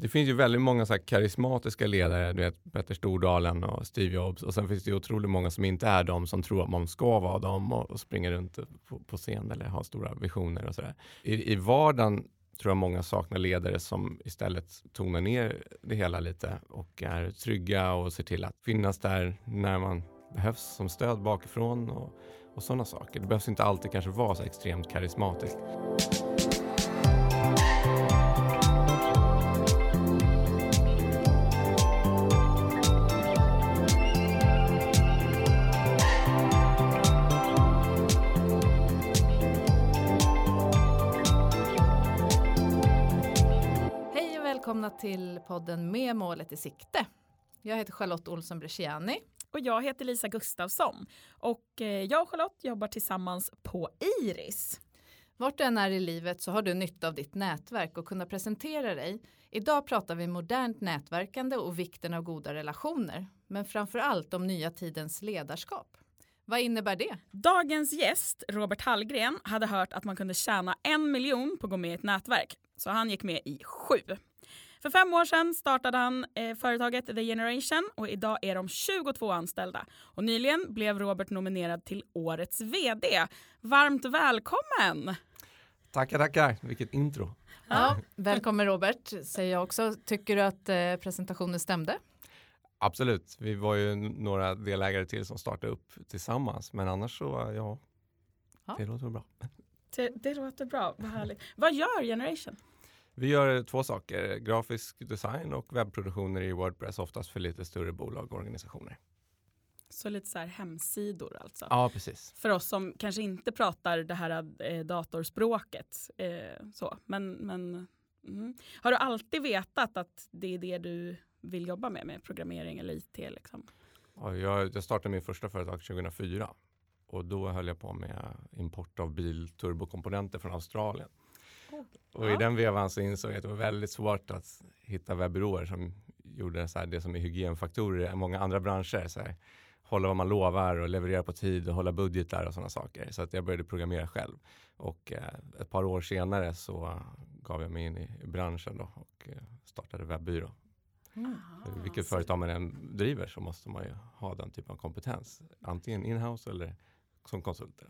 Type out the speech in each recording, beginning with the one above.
Det finns ju väldigt många så karismatiska ledare, du vet Petter Stordalen och Steve Jobs och sen finns det ju otroligt många som inte är de som tror att man ska vara dem och, och springer runt på, på, scen eller har stora visioner och sådär. I, I vardagen tror jag många saknar ledare som istället tonar ner det hela lite och är trygga och ser till att finnas där när man behövs som stöd bakifrån och, och sådana saker. Det behövs inte alltid kanske vara så extremt karismatiskt. Välkomna till podden Med målet i sikte. Jag heter Charlotte Olsson Bresciani. Och jag heter Lisa Gustafsson. Och eh, jag och Charlotte jobbar tillsammans på Iris. Vart du än är i livet så har du nytta av ditt nätverk och kunna presentera dig. Idag pratar vi modernt nätverkande och vikten av goda relationer. Men framför allt om nya tidens ledarskap. Vad innebär det? Dagens gäst, Robert Hallgren, hade hört att man kunde tjäna en miljon på att gå med i ett nätverk. Så han gick med i sju. För fem år sedan startade han eh, företaget The Generation och idag är de 22 anställda. Och nyligen blev Robert nominerad till Årets VD. Varmt välkommen! Tackar, tackar. Vilket intro. Ja, välkommen Robert, säger jag också. Tycker du att eh, presentationen stämde? Absolut. Vi var ju några delägare till som startade upp tillsammans, men annars så, ja, ja. det låter bra. Det, det låter bra, vad härligt. Vad gör Generation? Vi gör två saker, grafisk design och webbproduktioner i Wordpress, oftast för lite större bolag och organisationer. Så lite så här hemsidor alltså? Ja, precis. För oss som kanske inte pratar det här eh, datorspråket. Eh, så. Men, men mm. Har du alltid vetat att det är det du vill jobba med, med programmering eller IT? Liksom? Ja, jag, jag startade min första företag 2004 och då höll jag på med import av bilturbokomponenter från Australien. Och ja. i den vevan så insåg jag att det var väldigt svårt att hitta webbyråer som gjorde så här, det som är hygienfaktorer i många andra branscher. Så här, hålla vad man lovar och leverera på tid och hålla budgetar och sådana saker. Så att jag började programmera själv. Och eh, ett par år senare så gav jag mig in i, branschen då och eh, startade webbyrå. Mm. Vilket företag man än driver så måste man ju ha den typen av kompetens. Antingen inhouse eller som konsulter.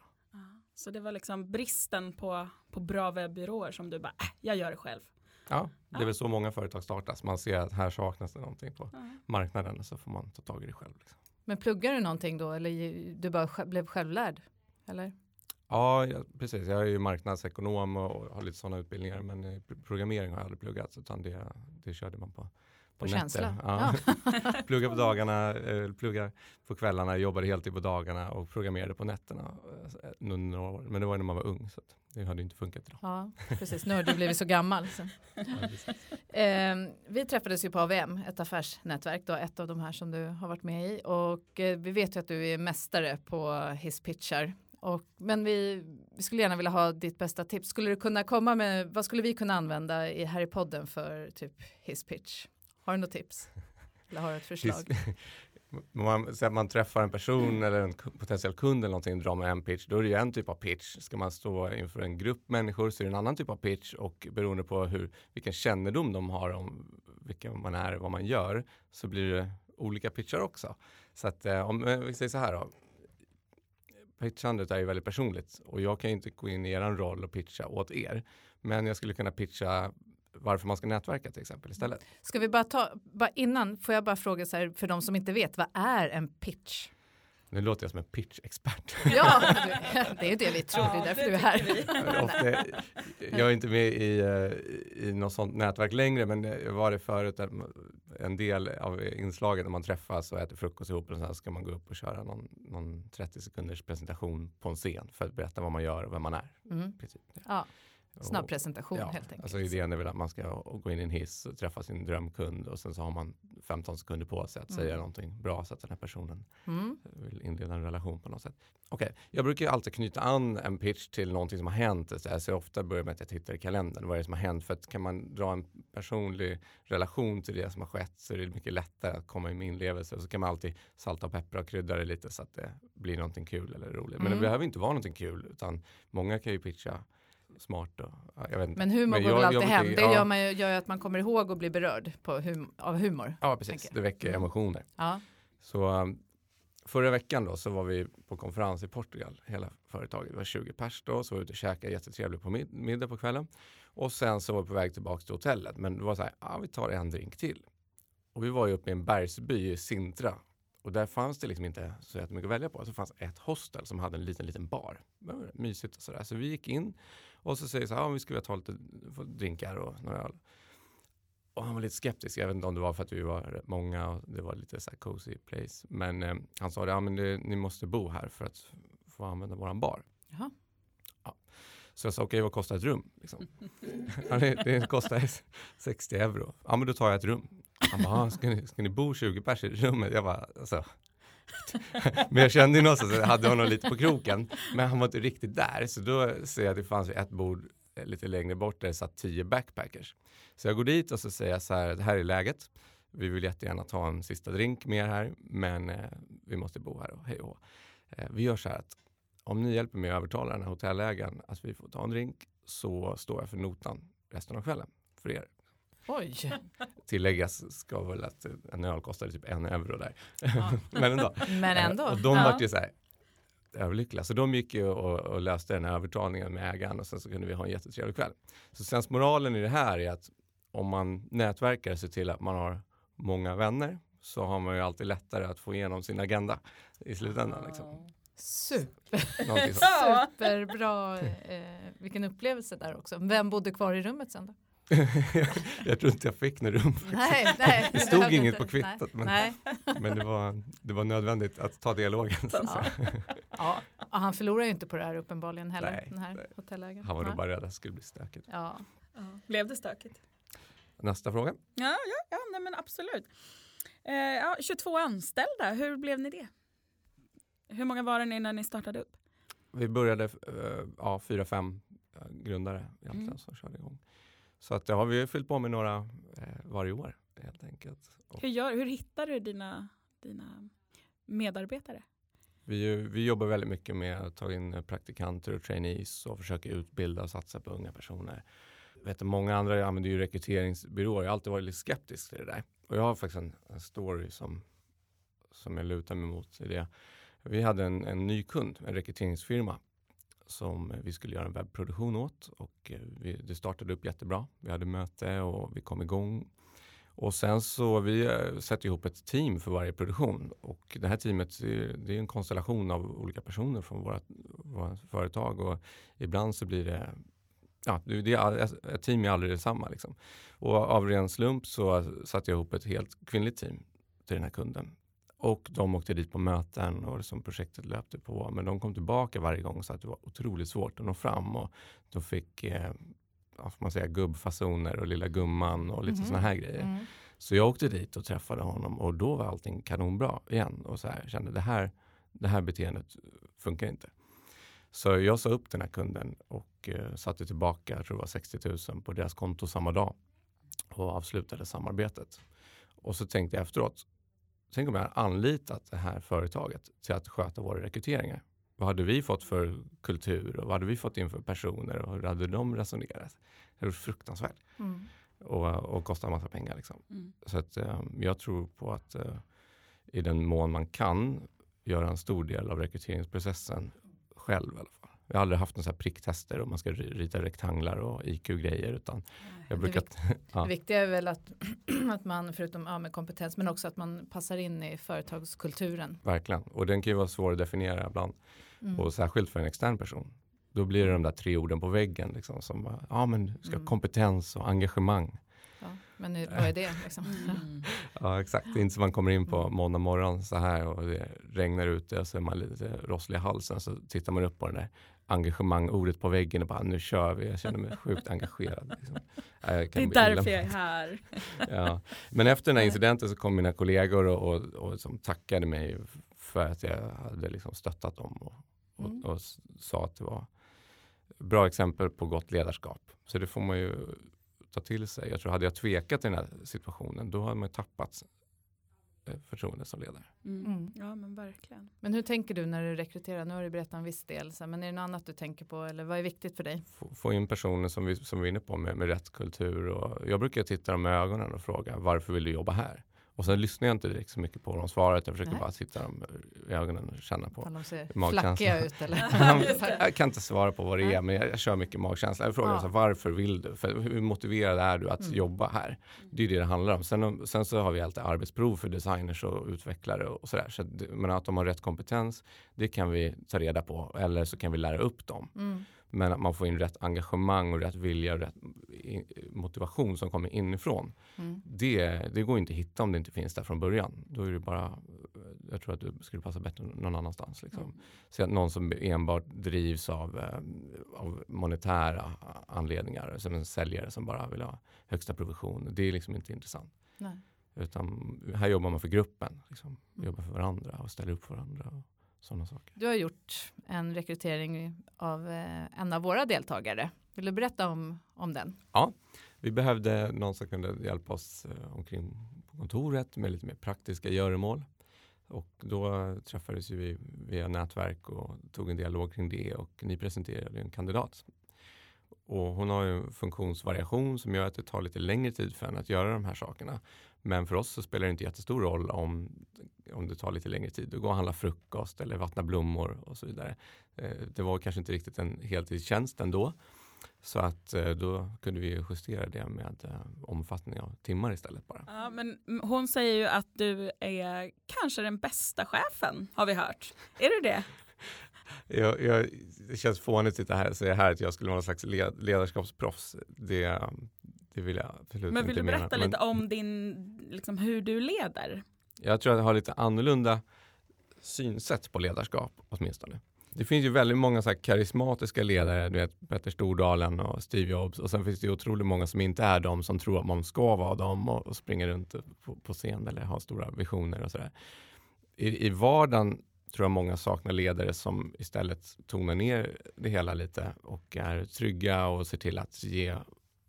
Så det var liksom bristen på, på bra webbyråer som du bara, äh, jag gör det själv. Ja, det är ja. väl så många företag startas. Man ser att här saknas det någonting på ja. marknaden så får man ta tag i det själv. Liksom. Men pluggar du någonting då eller du bara blev självlärd? Eller? Ja, ja, precis. Jag är ju marknadsekonom och har lite sådana utbildningar men programmering har jag aldrig pluggat utan det, det körde man på på, på känsla? Ja. ja. plugga på dagarna, eh, plugga på kvällarna, jobbade heltid på dagarna och programmerade på nätterna eh, några år. Men det var när man var ung så det hade inte funkat idag. Ja, precis. Nu har du blivit så gammal. Så. Ja, eh, vi träffades ju på AVM, ett affärsnätverk, då, ett av de här som du har varit med i. Och eh, vi vet ju att du är mästare på hisspitchar. Och, men vi, vi, skulle gärna vilja ha ditt bästa tips. Skulle du kunna komma med, vad skulle vi kunna använda i, här i podden för typ hisspitch? Har du något tips? Eller har du ett förslag? man, så man träffar en person eller en potentiell kund eller någonting, drar med en pitch, då är det ju en typ av pitch. Ska man stå inför en grupp människor så är det en annan typ av pitch och beroende på hur, vilken kännedom de har om vilka man är och vad man gör så blir det olika pitchar också. Så att eh, om vi säger så här då. Pitchandet är ju väldigt personligt och jag kan ju inte gå in i er roll och pitcha åt er. Men jag skulle kunna pitcha varför man ska nätverka till exempel istället. Ska vi bara ta, bara innan får jag bara fråga så här för de som inte vet, vad är en pitch? Nu låter jag som en pitch-expert. Ja, det är ju det vi tror, ja, det är därför du är här. Ofta, jag är inte med i, eh, i något sånt nätverk längre, men jag var det förut. En del av inslaget när man träffas och äter frukost ihop och sen ska man gå upp och köra någon, någon 30 sekunders presentation på en scen för att berätta vad man gör och vem man är. Mm. Ja. Snabb presentation ja, helt enkelt. Alltså idén är väl att man ska gå in i en hiss och träffa sin drömkund och sen så har man 15 sekunder på sig att mm. säga någonting bra så att den här personen mm. vill inleda en relation på något sätt. Okej, okay. jag brukar alltid knyta an en pitch till någonting som har hänt. Så jag ofta börjar med att jag tittar i kalendern. Vad är det som har hänt? För att kan man dra en personlig relation till det som har skett så är det mycket lättare att komma i min inlevelse. Och så kan man alltid salta och peppra och krydda det lite så att det blir någonting kul eller roligt. Men mm. det behöver inte vara någonting kul utan många kan ju pitcha smart. Jag vet inte. Men humor Men går jag- väl jag alltid brukar- hem. Det ja. gör, man ju, gör ju att man kommer ihåg och blir berörd på hum av humor. ja, precis. jag. Det väcker emotioner. Ja. Så um, förra veckan då så var vi på konferens i Portugal, hela företaget. Det var 20 pers då, så var vi ute och käkade jättetrevligt på mid- middag på kvällen. Och sen så var vi på väg tillbaka till hotellet, men det var så här, ja vi tar en drink till. Och vi var ju uppe i en bergsby i Sintra. Och där fanns det liksom inte så jättemycket att välja på. Så fanns ett hostel som hade en liten, liten bar. Mysigt och sådär. Så vi gick in och så säger så här, ja vi skulle vilja ta lite drinkar och några öl. Och han var lite skeptisk. Jag vet inte om det var för att vi var rätt många och det var lite så här cozy place. Men eh, han sa det, ja men det, ni måste bo här för att få använda våran bar. Jaha. Ja. Så jag sa, okej vad kostar ett rum? Liksom. det, det kostar 60 euro. Ja men då tar jag ett rum. Han bara, "Ah, ska ni, ska ni bo 20 pers i rummet? Jag bara, alltså. Men jag kände ju någonstans att jag hade honom lite på kroken. Men han var inte riktigt där. Så då ser jag att det fanns ett bord eh, lite längre bort där det satt tio backpackers. Så jag går dit och så säger jag så här, det här är läget. Vi vill jättegärna ta en sista drink med er här, men eh, vi måste bo här och hej och hå. eh, Vi gör så här att om ni hjälper mig att övertala den här hotellägaren att vi får ta en drink så står jag för notan resten av kvällen för er. Oj. Tilläggas ska väl att en öl kostade typ en euro där. Ja. men ändå. Men ändå. Eh, Och de ja. vart ju så här överlyckliga. Så de gick ju och, och löste den här övertalningen med ägaren och sen så kunde vi ha en jättetrevlig kväll. Så sensmoralen i det här är att om man nätverkar och ser till att man har många vänner så har man ju alltid lättare att få igenom sin agenda i slutändan. Liksom. Super, superbra. Eh, vilken upplevelse där också. Vem bodde kvar i rummet sen då? jag tror inte jag fick något rum. Nej, nej. Det stod inget inte. på kvittot, men- Nej. Men det var, det var nödvändigt att ta dialogen. Så Ja. Ja. Och han förlorar ju inte på det här uppenbarligen heller. Nej, den här nej. hotellägaren. Han var nog bara rädd att det skulle bli stökigt. Ja. Blev det stökigt? Nästa fråga. Ja, ja, ja nej, men absolut. Eh, ja, 22 anställda, hur blev ni det? Hur många var det när ni startade upp? Vi började, eh, ja, fyra, fem eh, grundare egentligen Mm. som körde igång. Så att det har vi fyllt på med några eh, varje år helt enkelt. Och Hur, gör, hur hittar du dina, dina medarbetare? vi, vi jobbar väldigt mycket med att ta in praktikanter och trainees och försöka utbilda och satsa på unga personer. Jag vet, många andra använder ju rekryteringsbyråer. Jag har alltid varit lite skeptisk till det där. Och jag har faktiskt en, en story som, som jag lutar mig mot i det. Vi hade en, en ny kund, en rekryteringsfirma som vi skulle göra en webbproduktion åt och eh, vi, det startade upp jättebra. Vi hade möte och vi kom igång. Och sen så vi eh, sätter ihop ett team för varje produktion och det här teamet det är- en konstellation av olika personer från våra, våra företag och ibland så blir det Ja, det är, ett team är aldrig detsamma. Liksom. Och av ren slump så satte jag ihop ett helt kvinnligt team till den här kunden. Och de åkte dit på möten och som projektet löpte på. Men de kom tillbaka varje gång så att det var otroligt svårt att nå fram. Och de fick eh, ja, får man säga, gubbfasoner och lilla gumman och lite Mhm. såna här grejer. Mm. Så jag åkte dit och träffade honom och då var allting kanonbra igen. Och så här, kände det här, det här beteendet funkar inte. Så jag sa upp den här kunden och eh, satte tillbaka, jag tror det var 60 000 på deras konto samma dag och avslutade samarbetet. Och så tänkte jag efteråt, tänk om jag anlitat det här företaget till att sköta våra rekryteringar. Vad hade vi fått för kultur och vad hade vi fått in för personer och hur hade de resonerat? Det var fruktansvärt Mm. och, och kostar en massa pengar. Liksom. Mm. Så att, eh, jag tror på att eh, i den mån man kan göra en stor del av rekryteringsprocessen själv i alla fall. Jag har aldrig haft några så pricktester och man ska ri- rita rektanglar och IQ-grejer utan jag Det brukar... Ja. Det viktiga är väl att, att man förutom ja, med kompetens men också att man passar in i företagskulturen. Verkligen. Och den kan ju vara svår att definiera ibland. Mm. Och särskilt för en extern person. Då blir det de där tre orden på väggen. Liksom, som bara, ja men ska ha Mm. kompetens och engagemang. Ja, men nu, vad är det? Liksom? Mm. Ja exakt, det är inte som man kommer in på måndag morgon så här och det regnar ute och så är man lite rosslig i halsen. Så tittar man upp på den där engagemang-ordet på väggen och bara nu kör vi. Jag känner mig sjukt engagerad. Liksom. Det är därför jag är här. Ja. Men efter den här incidenten så kom mina kollegor och, och, och som tackade mig för att jag hade liksom stöttat dem och, och, Mm. och sa att det var bra exempel på gott ledarskap. Så det får man ju ta till sig. Jag tror hade jag tvekat i den här situationen då hade man tappat förtroende som ledare. Mm. Mm. Ja men verkligen. Men hur tänker du när du rekryterar? Nu har du berättat en viss del, men är det något annat du tänker på eller vad är viktigt för dig? Få, få in personer som vi, som vi är inne på med, med rätt kultur. Och jag brukar titta dem i ögonen och fråga varför vill du jobba här? Och sen lyssnar jag inte direkt så mycket på vad de svarar. Jag försöker Nej. bara titta dem i ögonen och känna på. Om de ser Magkänsla. flackiga ut eller? Jag kan inte svara på vad det är, men jag, jag kör mycket magkänsla. Jag frågar Ja. så här, varför vill du? För hur motiverad är du att Mm. jobba här? Det är det det handlar om. Sen, sen så har vi alltid arbetsprov för designers och utvecklare och sådär. Så att, men att de har rätt kompetens, det kan vi ta reda på. Eller så kan vi lära upp dem. Mm. Men att man får in rätt engagemang och rätt vilja och rätt i- motivation som kommer inifrån. Mm. Det, det går inte att hitta om det inte finns där från början. Då är det bara, jag tror att du skulle passa bättre någon annanstans. Liksom. Så att någon som enbart drivs av, eh, av monetära anledningar, som en säljare som bara vill ha högsta provision, det är liksom inte intressant. Nej. Utan här jobbar man för gruppen, liksom. Mm. jobbar för varandra och ställer upp för varandra sådana saker. Du har gjort en rekrytering av eh, en av våra deltagare. Vill du berätta om, om den? Vi behövde någon som kunde hjälpa oss eh, omkring på kontoret med lite mer praktiska göromål. Och då träffades vi via nätverk och tog en dialog kring det och ni presenterade en kandidat. Och hon har ju en funktionsvariation som gör att det tar lite längre tid för henne att göra de här sakerna. Men för oss så spelar det inte jättestor roll om, om det tar lite längre tid att gå och handla frukost eller vattna blommor och så vidare. Eh, det var kanske inte riktigt en heltidstjänst ändå. Så att eh, då kunde vi justera det med eh, omfattning av timmar istället bara. Ja, men hon säger ju att du är kanske den bästa chefen har vi hört. Är du det? Jag, jag, det känns fånigt att sitta här och säga här att jag skulle vara någon slags led, ledarskapsproffs. Det, det vill jag absolut Men vill inte du berätta mena. lite om din, liksom, hur du leder? Jag tror att jag har lite annorlunda synsätt på ledarskap åtminstone. Det finns ju väldigt många så karismatiska ledare, du vet Petter Stordalen och Steve Jobs och sen finns det ju otroligt många som inte är de som tror att man ska vara dem och, och springer runt på, på scen eller har stora visioner och sådär. I, I vardagen tror jag många saknar ledare som istället tonar ner det hela lite och är trygga och ser till att ge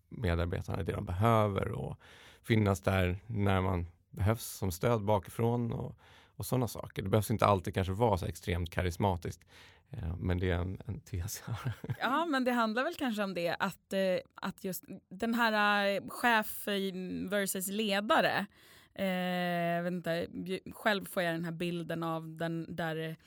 medarbetarna det de behöver och finnas där när man behövs som stöd bakifrån och, och sådana saker. Det behövs inte alltid kanske vara så extremt karismatiskt. Eh, men det är en, en tes. Ja, men det handlar väl kanske om det att, eh, att just den här eh, chef versus ledare. Eh, vet inte, själv får jag den här bilden av den där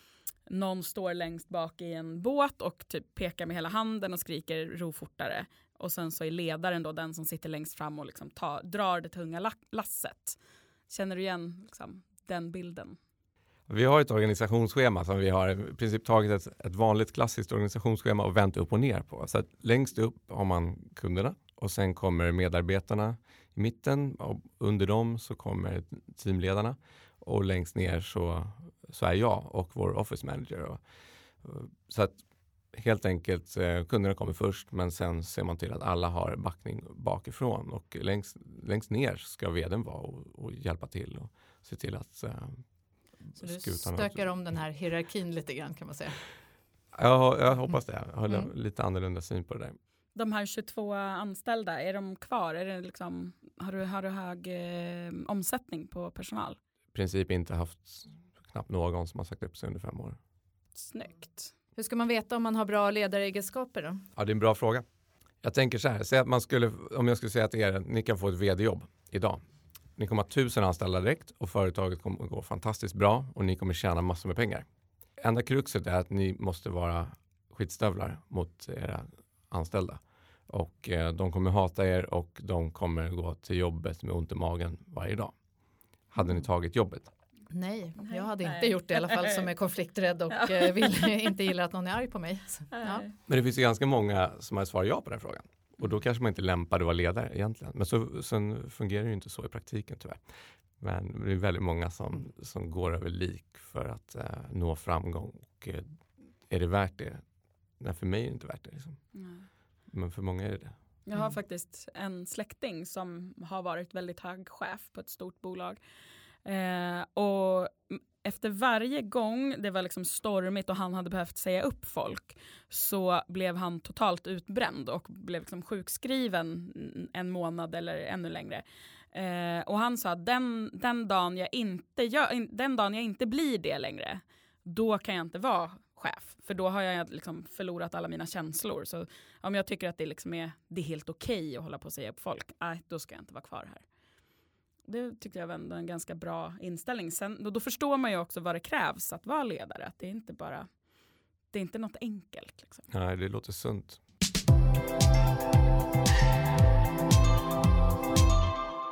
någon står längst bak i en båt och typ pekar med hela handen och skriker ro fortare. Och sen så är ledaren då den som sitter längst fram och liksom tar, drar det tunga lasset. Känner du igen liksom, den bilden? Vi har ett organisationsschema som vi har i princip tagit ett, ett vanligt klassiskt organisationsschema och vänt upp och ner på. Så att längst upp har man kunderna och sen kommer medarbetarna i mitten och under dem så kommer teamledarna och längst ner så, så är jag och vår office manager. Och, och, så att helt enkelt eh, kunderna kommer först men sen ser man till att alla har backning bakifrån och längst, längst ner ska vdn vara och, och hjälpa till och se till att eh, Så du stökar om den här hierarkin lite grann kan man säga. Ja, jag hoppas det. Jag har Mm. lite annorlunda syn på det där. De här 22 anställda, är de kvar? Är det liksom, har, du, har du hög eh, omsättning på personal? I princip inte haft knappt någon som har sagt upp sig under fem år. Snyggt. Hur ska man veta om man har bra ledaregenskaper då? Ja, det är en bra fråga. Jag tänker så här, säg att man skulle, om jag skulle säga till er, ni kan få ett vd-jobb idag. Ni kommer ha tusen anställda direkt och företaget kommer att gå fantastiskt bra och ni kommer tjäna massor med pengar. Enda kruxet är att ni måste vara skitstövlar mot era anställda. Och eh, de kommer hata er och de kommer gå till jobbet med ont i magen varje dag. Hade ni tagit jobbet? Nej, jag hade inte Nej. gjort det i alla fall som är konflikträdd och Ja. eh, vill, inte gillar att någon är arg på mig. Så, ja. Men det finns ju ganska många som har svarat ja på den frågan. Och då kanske man inte är lämpad att vara ledare egentligen. Men så, sen fungerar det ju inte så i praktiken tyvärr. Men det är väldigt många som, som går över lik för att eh, nå framgång. Och eh, är det värt det? Nej, för mig är det inte värt det. Liksom. Nej. Men för många är det det. Jag har Mm. faktiskt en släkting som har varit väldigt hög chef på ett stort bolag. Eh, och efter varje gång det var liksom stormigt och han hade behövt säga upp folk så blev han totalt utbränd och blev liksom sjukskriven en månad eller ännu längre. Eh, och han sa att den, den, dagen jag inte gör, den dagen jag inte blir det längre, då kan jag inte vara chef. För då har jag liksom förlorat alla mina känslor. Så om jag tycker att det, liksom är, det är helt okej okay att hålla på och säga upp folk, nej, då ska jag inte vara kvar här. Det tyckte jag var en ganska bra inställning. Sen, då, då, förstår man ju också vad det krävs att vara ledare. Att det är inte bara, det är inte något enkelt. Liksom. Nej, det låter sunt.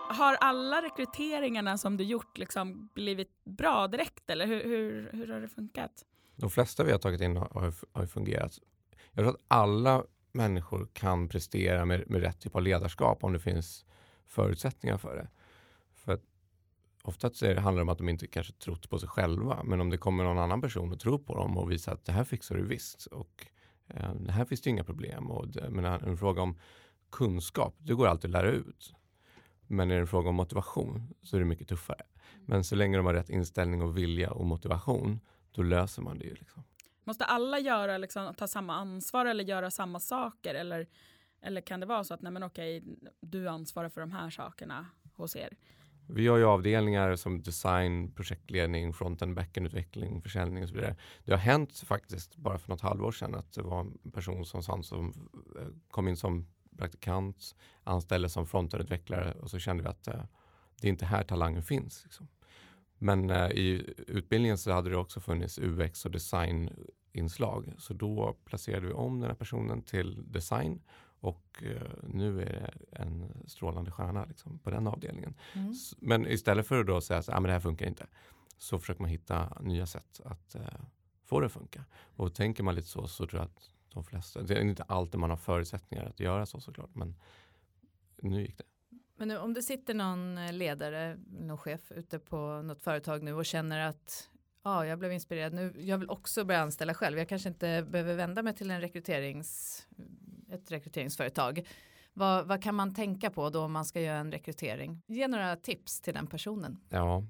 Har alla rekryteringarna som du gjort liksom blivit bra direkt eller hur, hur, hur har det funkat? De flesta vi har tagit in har, har fungerat. Jag tror att alla människor kan prestera med, med rätt typ av ledarskap om det finns förutsättningar för det. För att ofta så handlar det om att de inte kanske trott på sig själva. Men om det kommer någon annan person och tror på dem och visar att det här fixar du visst. Och eh, det här finns det inga problem. Och det, men en fråga om kunskap, det går alltid att lära ut. Men är det en fråga om motivation så är det mycket tuffare. Men så länge de har rätt inställning och vilja och motivation då löser man det ju. Liksom. Måste alla göra, liksom, ta samma ansvar eller göra samma saker? Eller, eller kan det vara så att nej men okej, du ansvarar för de här sakerna hos er? Vi har ju avdelningar som design, projektledning, frontend, backend-utveckling, försäljning och så vidare. Det har hänt faktiskt bara för något halvår sedan att det var en person som, som eh, kom in som praktikant, anställdes som frontend-utvecklare och så kände vi att uh, det är inte här talangen finns. Liksom. Men uh, i utbildningen så hade det också funnits UX och designinslag. Så då placerade vi om den här personen till design och uh, nu är det en strålande stjärna liksom, på den avdelningen. Mm. Men istället för att då säga att ah, det här funkar inte så försöker man hitta nya sätt att få det att funka. Och tänker man lite så så tror jag att de flesta. Det är inte alltid man har förutsättningar att göra så såklart, men nu gick det. Men nu, om det sitter någon eh, ledare, någon chef ute på något företag nu och känner att ja, jag blev inspirerad nu, jag vill också börja anställa själv. Jag kanske inte behöver vända mig till en rekryterings, ett rekryteringsföretag. Vad, vad kan man tänka på då om man ska göra en rekrytering? Ge några tips till den personen. Ja,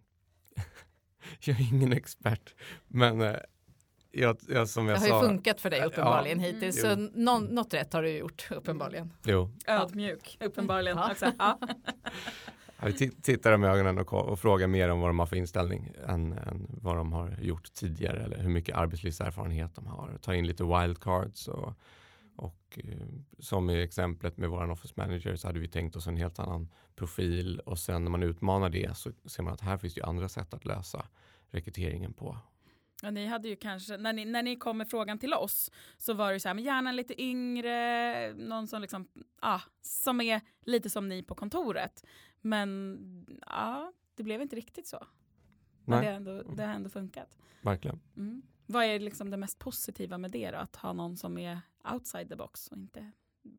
jag är ingen expert, men eh, jag, jag, som jag det har sa, ju funkat för dig uppenbarligen ja, hittills. Så någon, något rätt har du gjort uppenbarligen. Jo. Ödmjuk uppenbarligen ja. också. Ja. vi tittar dem i ögonen och, och, frågar mer om vad de har för inställning än, än, vad de har gjort tidigare eller hur mycket arbetslivserfarenhet de har. Ta in lite wildcards och, och eh, som i exemplet med våran office manager så hade vi tänkt oss en helt annan profil och sen när man utmanar det så ser man att här finns det andra sätt att lösa rekryteringen på Ja, ni hade ju kanske, när ni, när ni kom med frågan till oss så var det så här, men gärna lite yngre, någon som liksom, ah, som är lite som ni på kontoret. Men ja, det blev inte riktigt så. Men det, har ändå, det har ändå funkat. Verkligen. Mm. Vad är liksom det mest positiva med det då? Att ha någon som är outside the box och inte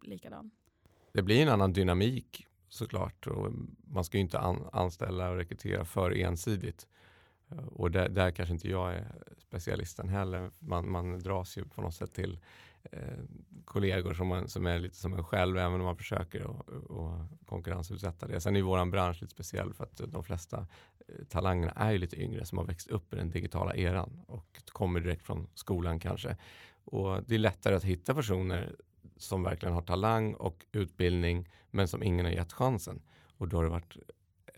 likadan? Det blir en annan dynamik såklart och man ska ju inte an anställa och rekrytera för ensidigt. Och där, där, kanske inte jag är specialisten heller. Man, man dras ju på något sätt till eh, kollegor som, man, som är lite som en själv, även om man försöker och, och konkurrensutsätta det. Sen är vår bransch lite speciell för att de flesta eh, talangerna är ju lite yngre som har växt upp i den digitala eran och kommer direkt från skolan kanske. Och det är lättare att hitta personer som verkligen har talang och utbildning men som ingen har gett chansen. Och då har det varit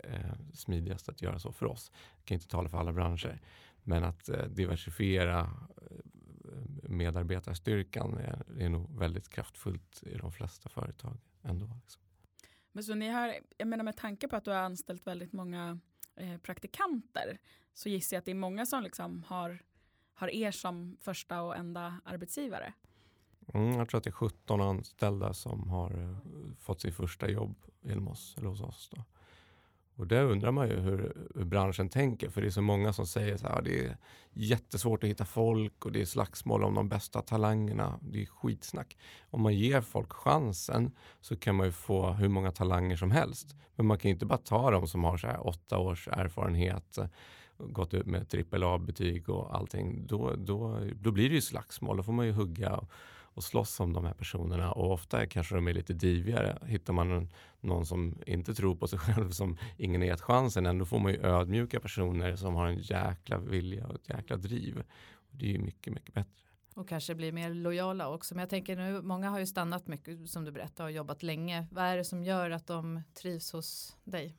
eh, smidigast att göra så för oss. Jag kan inte tala för alla branscher. Men att eh, diversifiera eh, medarbetarstyrkan är, är nog väldigt kraftfullt i de flesta företag ändå. Liksom. Men så ni har, jag menar med tanke på att du har anställt väldigt många eh, praktikanter så gissar jag att det är många som liksom har, har er som första och enda arbetsgivare. Mm, jag tror att det är 17 anställda som har uh, fått sitt första jobb genom oss, eller hos oss. Då. Och där undrar man ju hur, hur, branschen tänker, för det är så många som säger så här, det är jättesvårt att hitta folk och det är slagsmål om de bästa talangerna. Det är skitsnack. Om man ger folk chansen så kan man ju få hur många talanger som helst. Men man kan ju inte bara ta de som har så här åtta års erfarenhet, gått ut med trippel A-betyg och allting. Då, då, då blir det ju slagsmål. Då får man ju hugga och och slåss om de här personerna och ofta kanske de är lite divigare. Hittar man någon som inte tror på sig själv, som ingen är gett chansen, ändå får man ju ödmjuka personer som har en jäkla vilja och ett jäkla driv. Och det är ju mycket, mycket bättre. Och kanske blir mer lojala också. Men jag tänker nu, många har ju stannat mycket som du berättar och jobbat länge. Vad är det som gör att de trivs hos dig?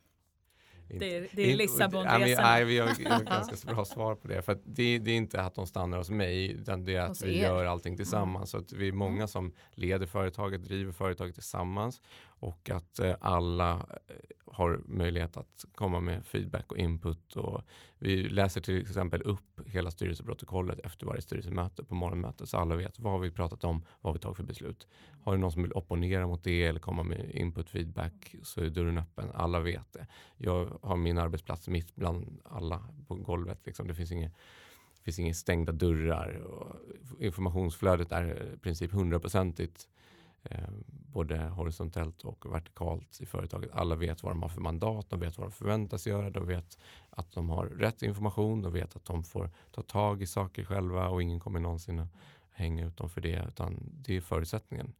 Det är, det är Lissabonresan. Nej, vi har, har ganska bra svar på det. För det, det, är inte att de stannar hos mig, utan det är att vi gör allting tillsammans. Mm. Så att vi är många mm. som leder företaget, driver företaget tillsammans och att eh, alla eh, har möjlighet att komma med feedback och input. Och vi läser till exempel upp hela styrelseprotokollet efter varje styrelsemöte på morgonmötet så alla vet vad vi pratat om, vad vi tagit för beslut. Har du någon som vill opponera mot det eller komma med input feedback så är dörren öppen. Alla vet det. Jag har min arbetsplats mitt bland alla på golvet. Liksom. Det finns inget det finns inga stängda dörrar. Och informationsflödet är i princip hundraprocentigt både horisontellt och vertikalt i företaget. Alla vet vad de har för mandat, de vet vad de förväntas göra, de vet att de har rätt information, de vet att de får ta tag i saker själva och ingen kommer någonsin att hänga ut dem för det, utan det är förutsättningen.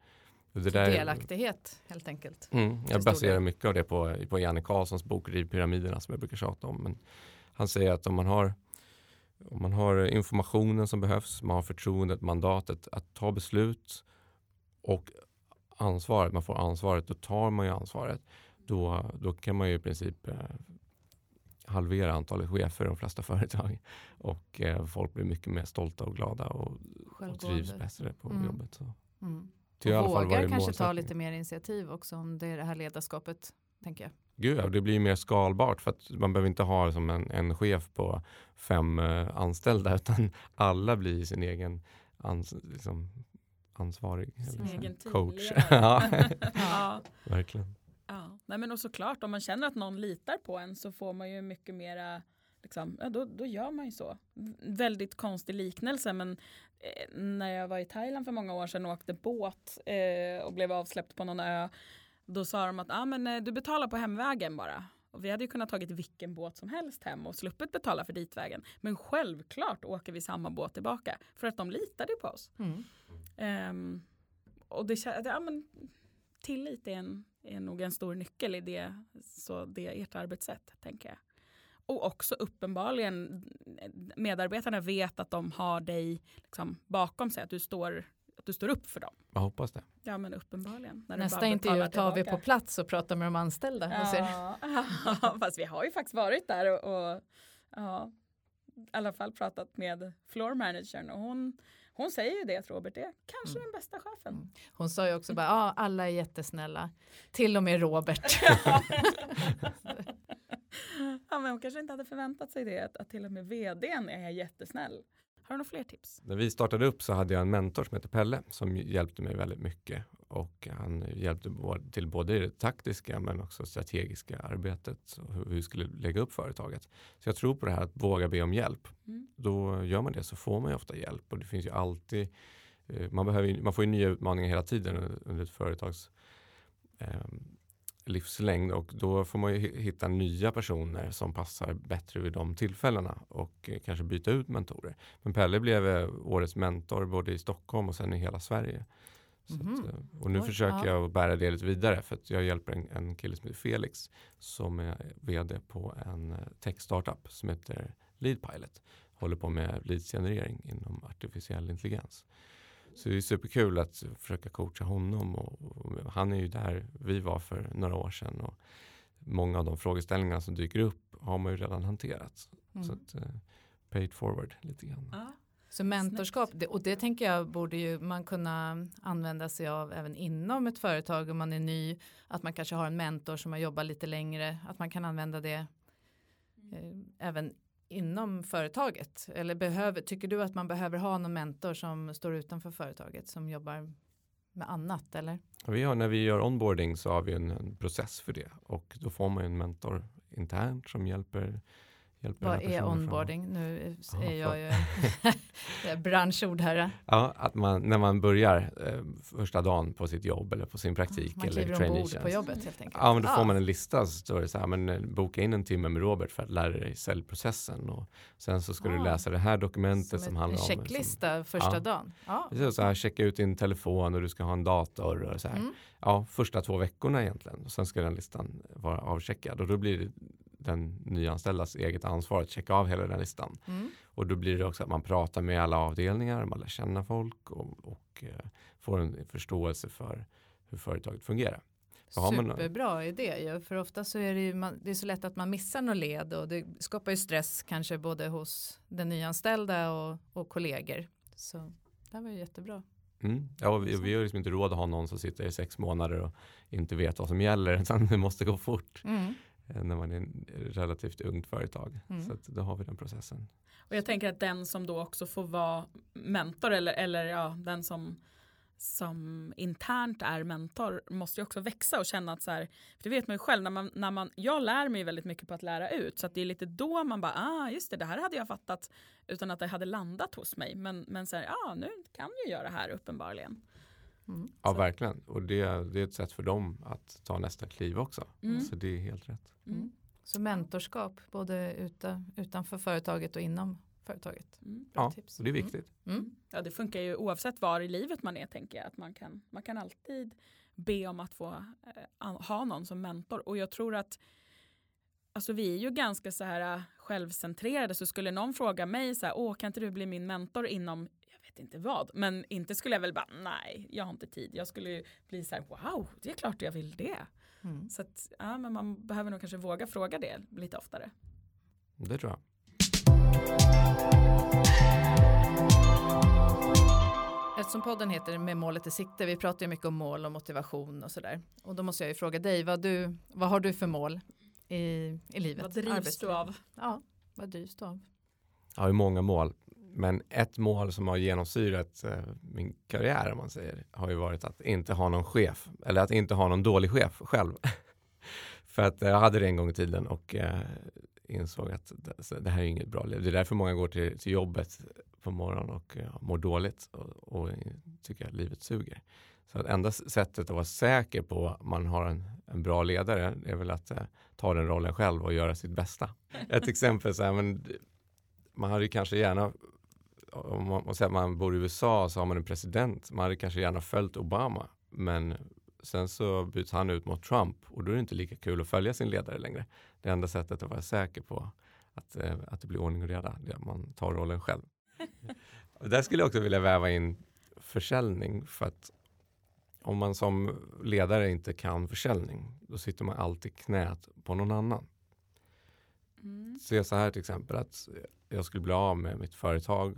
Det där, Delaktighet helt enkelt. Mm, jag baserar mycket av det på, på Janne Karlssons bok Rivpyramiderna som jag brukar tjata om. Men han säger att om man har om man har informationen som behövs, man har förtroendet, mandatet att ta beslut och ansvaret, man får ansvaret, då tar man ju ansvaret. Då, då kan man ju i princip eh, halvera antalet chefer i de flesta företag. Och eh, folk blir mycket mer stolta och glada och, och trivs bättre på mm. jobbet. Så. Mm. Och vågar kanske ta lite mer initiativ också om det är det här ledarskapet, tänker jag. Gud, ja, det blir mer skalbart för att man behöver inte ha som en, en chef på fem uh, anställda utan alla blir sin egen ans, liksom, ansvarig. Sin egen coach. ja. ja. Verkligen. Ja. Nej, men och såklart, om man känner att någon litar på en så får man ju mycket mera Liksom, ja, då, då gör man ju så. Väldigt konstig liknelse men eh, när jag var i Thailand för många år sedan och åkte båt eh, och blev avsläppt på någon ö då sa de att ah, men, eh, du betalar på hemvägen bara. Och vi hade ju kunnat tagit vilken båt som helst hem och sluppit betala för ditvägen. Men självklart åker vi samma båt tillbaka för att de litade på oss. Mm. Um, och det, ja, men, tillit är, en, är nog en stor nyckel i det, så det ert arbetssätt, tänker jag. Och också uppenbarligen medarbetarna vet att de har dig liksom bakom sig, att du står att du står upp för dem. Jag hoppas det. Ja men uppenbarligen. Nästa intervju tar vi på plats och pratar med de anställda. Ja, ja, fast vi har ju faktiskt varit där och, och ja, i alla fall pratat med floor managern och hon hon säger ju det att Robert är kanske mm. den bästa chefen. Mm. Hon sa ju också bara, ja alla är jättesnälla, till och med Robert. ja, men hon kanske inte hade förväntat sig det, att, att till och med vdn är jättesnäll. Har du några fler tips? När vi startade upp så hade jag en mentor som heter Pelle som hjälpte mig väldigt mycket och han hjälpte till både det taktiska men också strategiska arbetet och hur vi skulle lägga upp företaget. Så jag tror på det här att våga be om hjälp. Mm. Då gör man det så får man ju ofta hjälp och det finns ju alltid eh, man, behöver, man får ju nya utmaningar hela tiden under ett företags eh, livslängd och då får man ju hitta nya personer som passar bättre vid de tillfällena och eh, kanske byta ut mentorer. Men Pelle blev eh, årets mentor både i Stockholm och sen i hela Sverige. Mm att, och nu Oj, försöker ja. jag bära det lite vidare för att jag hjälper en, en kille som heter Felix som är vd på en eh, tech-startup som heter Leadpilot. Håller på med leadsgenerering inom artificiell intelligens. Så det är superkul att försöka coacha honom och, och, han är ju där vi var för några år sedan och många av de frågeställningar som dyker upp har man ju redan hanterat. Mm. Så att, uh, pay it forward lite grann. Ja. Så mentorskap, det, och det tänker jag borde ju man kunna använda sig av även inom ett företag om man är ny. Att man kanske har en mentor som har jobbat lite längre. Att man kan använda det eh, även inom företaget? Eller behöver, tycker du att man behöver ha någon mentor som står utanför företaget som jobbar med annat eller? Vi har, när vi gör onboarding så har vi en, en process för det och då får man en mentor internt som hjälper vad är onboarding? Fram. Nu är jag ju branschord här. Ja, att man, när man börjar eh, första dagen på sitt jobb eller på sin praktik man eller traineetjänst. på jobbet helt enkelt. Ja, men då får man en lista så står det så här, men eh, boka in en timme med Robert för att lära dig säljprocessen och sen så ska ah. du läsa det här dokumentet som, som handlar om. En checklista som, första ja. dagen. Ja. Så här, checka ut din telefon och du ska ha en dator och så här. Mm. Ja, första två veckorna egentligen. Och sen ska den listan vara avcheckad och då blir det den nyanställdas eget ansvar att checka av hela den listan. Mm. Och då blir det också att man pratar med alla avdelningar, man lär känna folk och, och eh, får en förståelse för hur företaget fungerar. Superbra idé ju, för ofta så är det ju man, det är så lätt att man missar något led och det skapar ju stress kanske både hos den nyanställda och, och kollegor. Så det här var ju jättebra. Mm. Ja, vi, vi har liksom inte råd att ha någon som sitter i sex månader och inte vet vad som gäller, utan det måste gå fort eh, när man är en relativt ungt företag. Mm. Så då har vi den processen. Och jag tänker att den som då också får vara mentor eller, eller ja, den som, som internt är mentor måste ju också växa och känna att så här, för det vet man ju själv, när man, när man, jag lär mig väldigt mycket på att lära ut så att det är lite då man bara, ah just det, det här hade jag fattat utan att det hade landat hos mig. Men, men så här, ja nu kan jag göra det här uppenbarligen. Mm. Ja, Så- verkligen. Och det, det är ett sätt för dem att ta nästa kliv också. Mm. Så det är helt rätt. Mm. Så mentorskap både utan, utanför företaget och inom företaget. Mm. Ja, tips. och det är viktigt. Mm. Ja, det funkar ju oavsett var i livet man är tänker jag. Att man kan, man kan alltid be om att få an- ha någon som mentor. Och jag tror att alltså vi är ju ganska så här eh, självcentrerade. Så skulle någon fråga mig så här, åh kan inte du bli min mentor inom, vet inte vad. Men inte skulle jag väl bara, nej jag har inte tid. Jag skulle ju bli så här, wow det är klart jag vill det. Mm. Så att, ja, men man behöver nog kanske våga fråga det lite oftare. Det tror jag. Eftersom podden heter Med målet i sikte, vi pratar ju mycket om mål och motivation och sådär. Och då måste jag ju fråga dig, vad, du, vad har du för mål i, i livet? Vad drivs du Arbetslivet? av? Ja, vad drivs du av? Jag har ju många mål. Men ett mål som har genomsyrat eh, min karriär om man säger har ju varit att inte ha någon chef eller att inte ha någon dålig chef själv. För att eh, jag hade det en gång i tiden och eh, insåg att det, alltså, här är inget bra liv. Det är därför många går till, till jobbet på morgonen och mår dåligt och, och tycker att livet suger. Så att enda sättet att vara säker på att man har en, en bra ledare är väl att eh, ta den rollen själv och göra sitt bästa. Ett exempel så här, men man hade ju kanske gärna om man, om man bor i USA så har man en president. Man hade kanske gärna följt Obama. Men sen så byts han ut mot Trump och då är det inte lika kul att följa sin ledare längre. Det enda sättet att vara säker på att, eh, att det blir ordning och reda, det är att man tar rollen själv. och där skulle jag också vilja väva in försäljning för att om man som ledare inte kan försäljning, då sitter man alltid knät på någon annan. Mm. Se så här till exempel att jag skulle bli av med mitt företag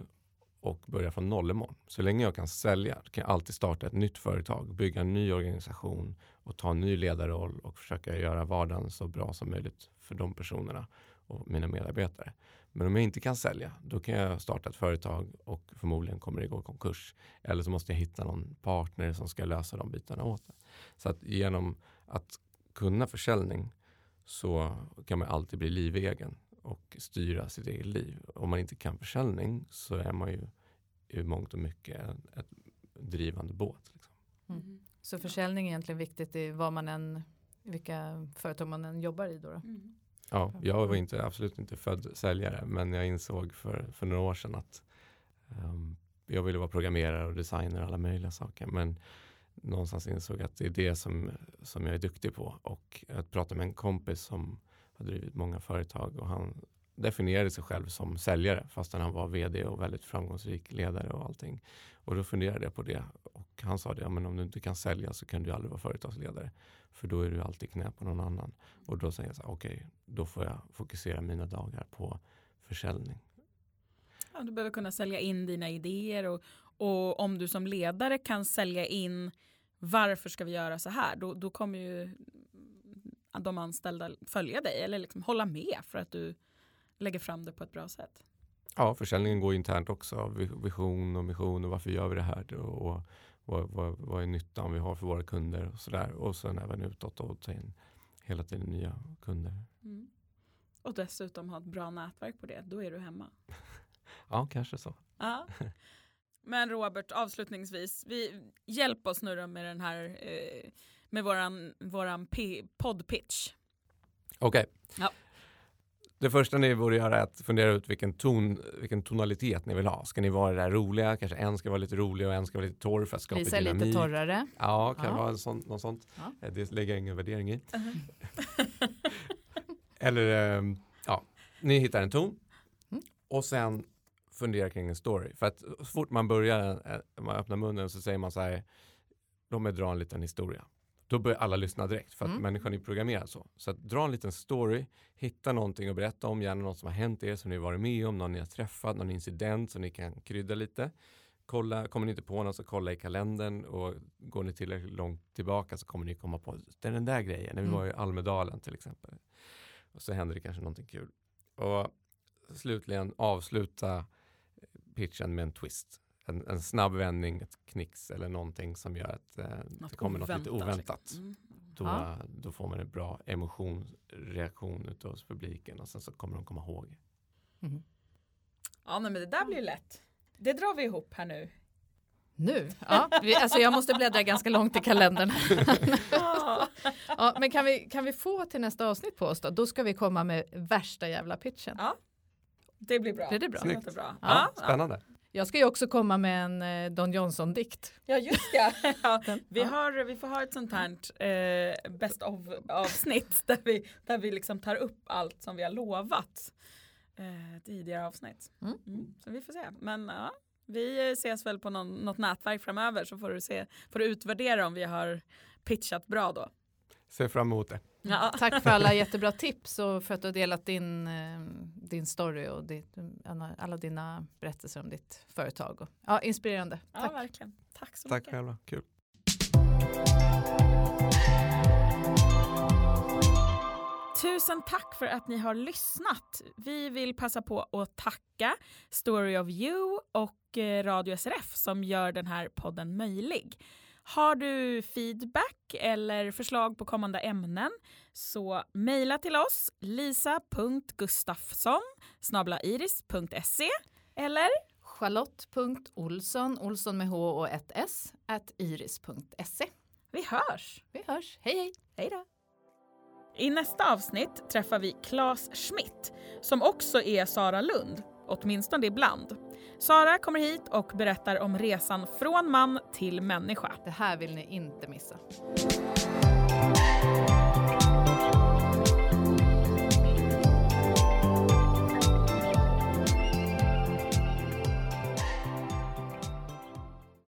och börja från noll imorgon. Så länge jag kan sälja kan jag alltid starta ett nytt företag, bygga en ny organisation och ta en ny ledarroll och försöka göra vardagen så bra som möjligt för de personerna och mina medarbetare. Men om jag inte kan sälja, då kan jag starta ett företag och förmodligen kommer det gå i konkurs. Eller så måste jag hitta någon partner som ska lösa de bitarna åt mig. Så att genom att kunna försäljning så kan man alltid bli livegen och styra sitt eget liv. Om man inte kan försäljning så är man ju i mångt och mycket en ett drivande båt. Liksom. Mm. Så försäljning är egentligen viktigt i vad man än, vilka företag man än jobbar i då. då. Mm. Ja, jag var inte, absolut inte född säljare men jag insåg för, för några år sedan att ehm, jag ville vara programmerare och designer och alla möjliga saker. Men någonstans insåg jag att det är det som, som jag är duktig på. Och jag pratade med en kompis som har drivit många företag och han definierade sig själv som säljare fastän han var vd och väldigt framgångsrik ledare och allting. Och då funderade jag på det och han sa det, ja, men om du inte kan sälja så kan du aldrig vara företagsledare. För då är du alltid knä på någon annan. Och då säger jag så här, okej, då får jag fokusera mina dagar på försäljning. Ja, du behöver kunna sälja in dina idéer och, och om du som ledare kan sälja in varför ska vi göra så här då, då kommer ju de anställda följa dig eller liksom hålla med för att du lägger fram det på ett bra sätt. Ja, försäljningen går internt också. Vi- Vision och mission och varför gör vi det här? Och vad, vad, vad är nyttan vi har för våra kunder och sådär. Och sen även utåt och ta in hela tiden nya kunder. Mm. Och dessutom ha ett bra nätverk på det, då är du hemma. Ja, kanske så. Ja. Men Robert, avslutningsvis, vi, hjälp oss nu då med den här eh, med våran, våran poddpitch. Okej. Ja. Det första ni borde göra är att fundera ut vilken, ton, vilken tonalitet ni vill ha. Ska ni vara det där roliga? Kanske en ska vara lite rolig och en ska vara lite torr för att skapa Lisa är dynamik. lite torrare. Ja, kan Ja. vara en sån, något sånt. Ja. Eh, Det lägger jag ingen värdering i. Eller, ehm, ja, ni hittar en ton Mm. och sen fundera kring en story. För att så fort man börjar, eh, man öppnar munnen så säger man så här, låt mig dra en liten historia. Då börjar alla lyssna direkt för att Mm. människan är programmerad så. Så att dra en liten story, hitta någonting att berätta om, gärna något som har hänt er som ni varit med om, någon ni har träffat, någon incident som ni kan krydda lite. Kolla, kommer ni inte på något så kolla i kalendern och går ni tillräckligt långt tillbaka så kommer ni komma på det är den där grejen, när vi Mm. var i Almedalen till exempel. Och så händer det kanske någonting kul. Och slutligen avsluta pitchen med en twist. En, en snabb vändning, ett knix eller någonting som gör att eh, det kommer något lite oväntat. liksom. Mm. Då, Ja. då får man en bra emotionsreaktion utav hos publiken och sen så kommer de komma ihåg. Mhm. Ja men det där blir lätt. Det drar vi ihop här nu. Nu? Ja, vi, alltså jag måste bläddra ganska långt i kalendern. ja, men kan vi, kan vi få till nästa avsnitt på oss då? Då ska vi komma med värsta jävla pitchen. Ja. Det blir bra. Blir det bra? Det låter bra. Ja, Ja, Spännande. Jag ska ju också komma med en eh, Don Johnson-dikt. Ja just det. Ja, vi, har, vi får ha ett sånt här eh, best of avsnitt där vi, där vi liksom tar upp allt som vi har lovat eh, tidigare avsnitt. Mm. Mm, så vi får se. Men ja, vi ses väl på någon, något nätverk framöver så får du, se, får du utvärdera om vi har pitchat bra då. Ser fram emot det. Ja. Tack för alla jättebra tips och för att du har delat din, eh, din story och ditt, alla, dina berättelser om ditt företag. Och, ja, inspirerande. ja, Tack. verkligen. Tack så Tack mycket. själva, kul. Tusen tack för att ni har lyssnat. Vi vill passa på att tacka Story of You och eh, Radio SRF som gör den här podden möjlig. Har du feedback eller förslag på kommande ämnen så mejla till oss lisa.gustafsson iris.se eller Charlotte.olsson, Olsson med H och ett S, at iris.se. vi hörs. Vi hörs. Hej hej! Hej då! I nästa avsnitt träffar vi Claes Schmidt som också är Sara Lund, åtminstone ibland. Sara kommer hit och berättar om resan från man till människa. Det här vill ni inte missa.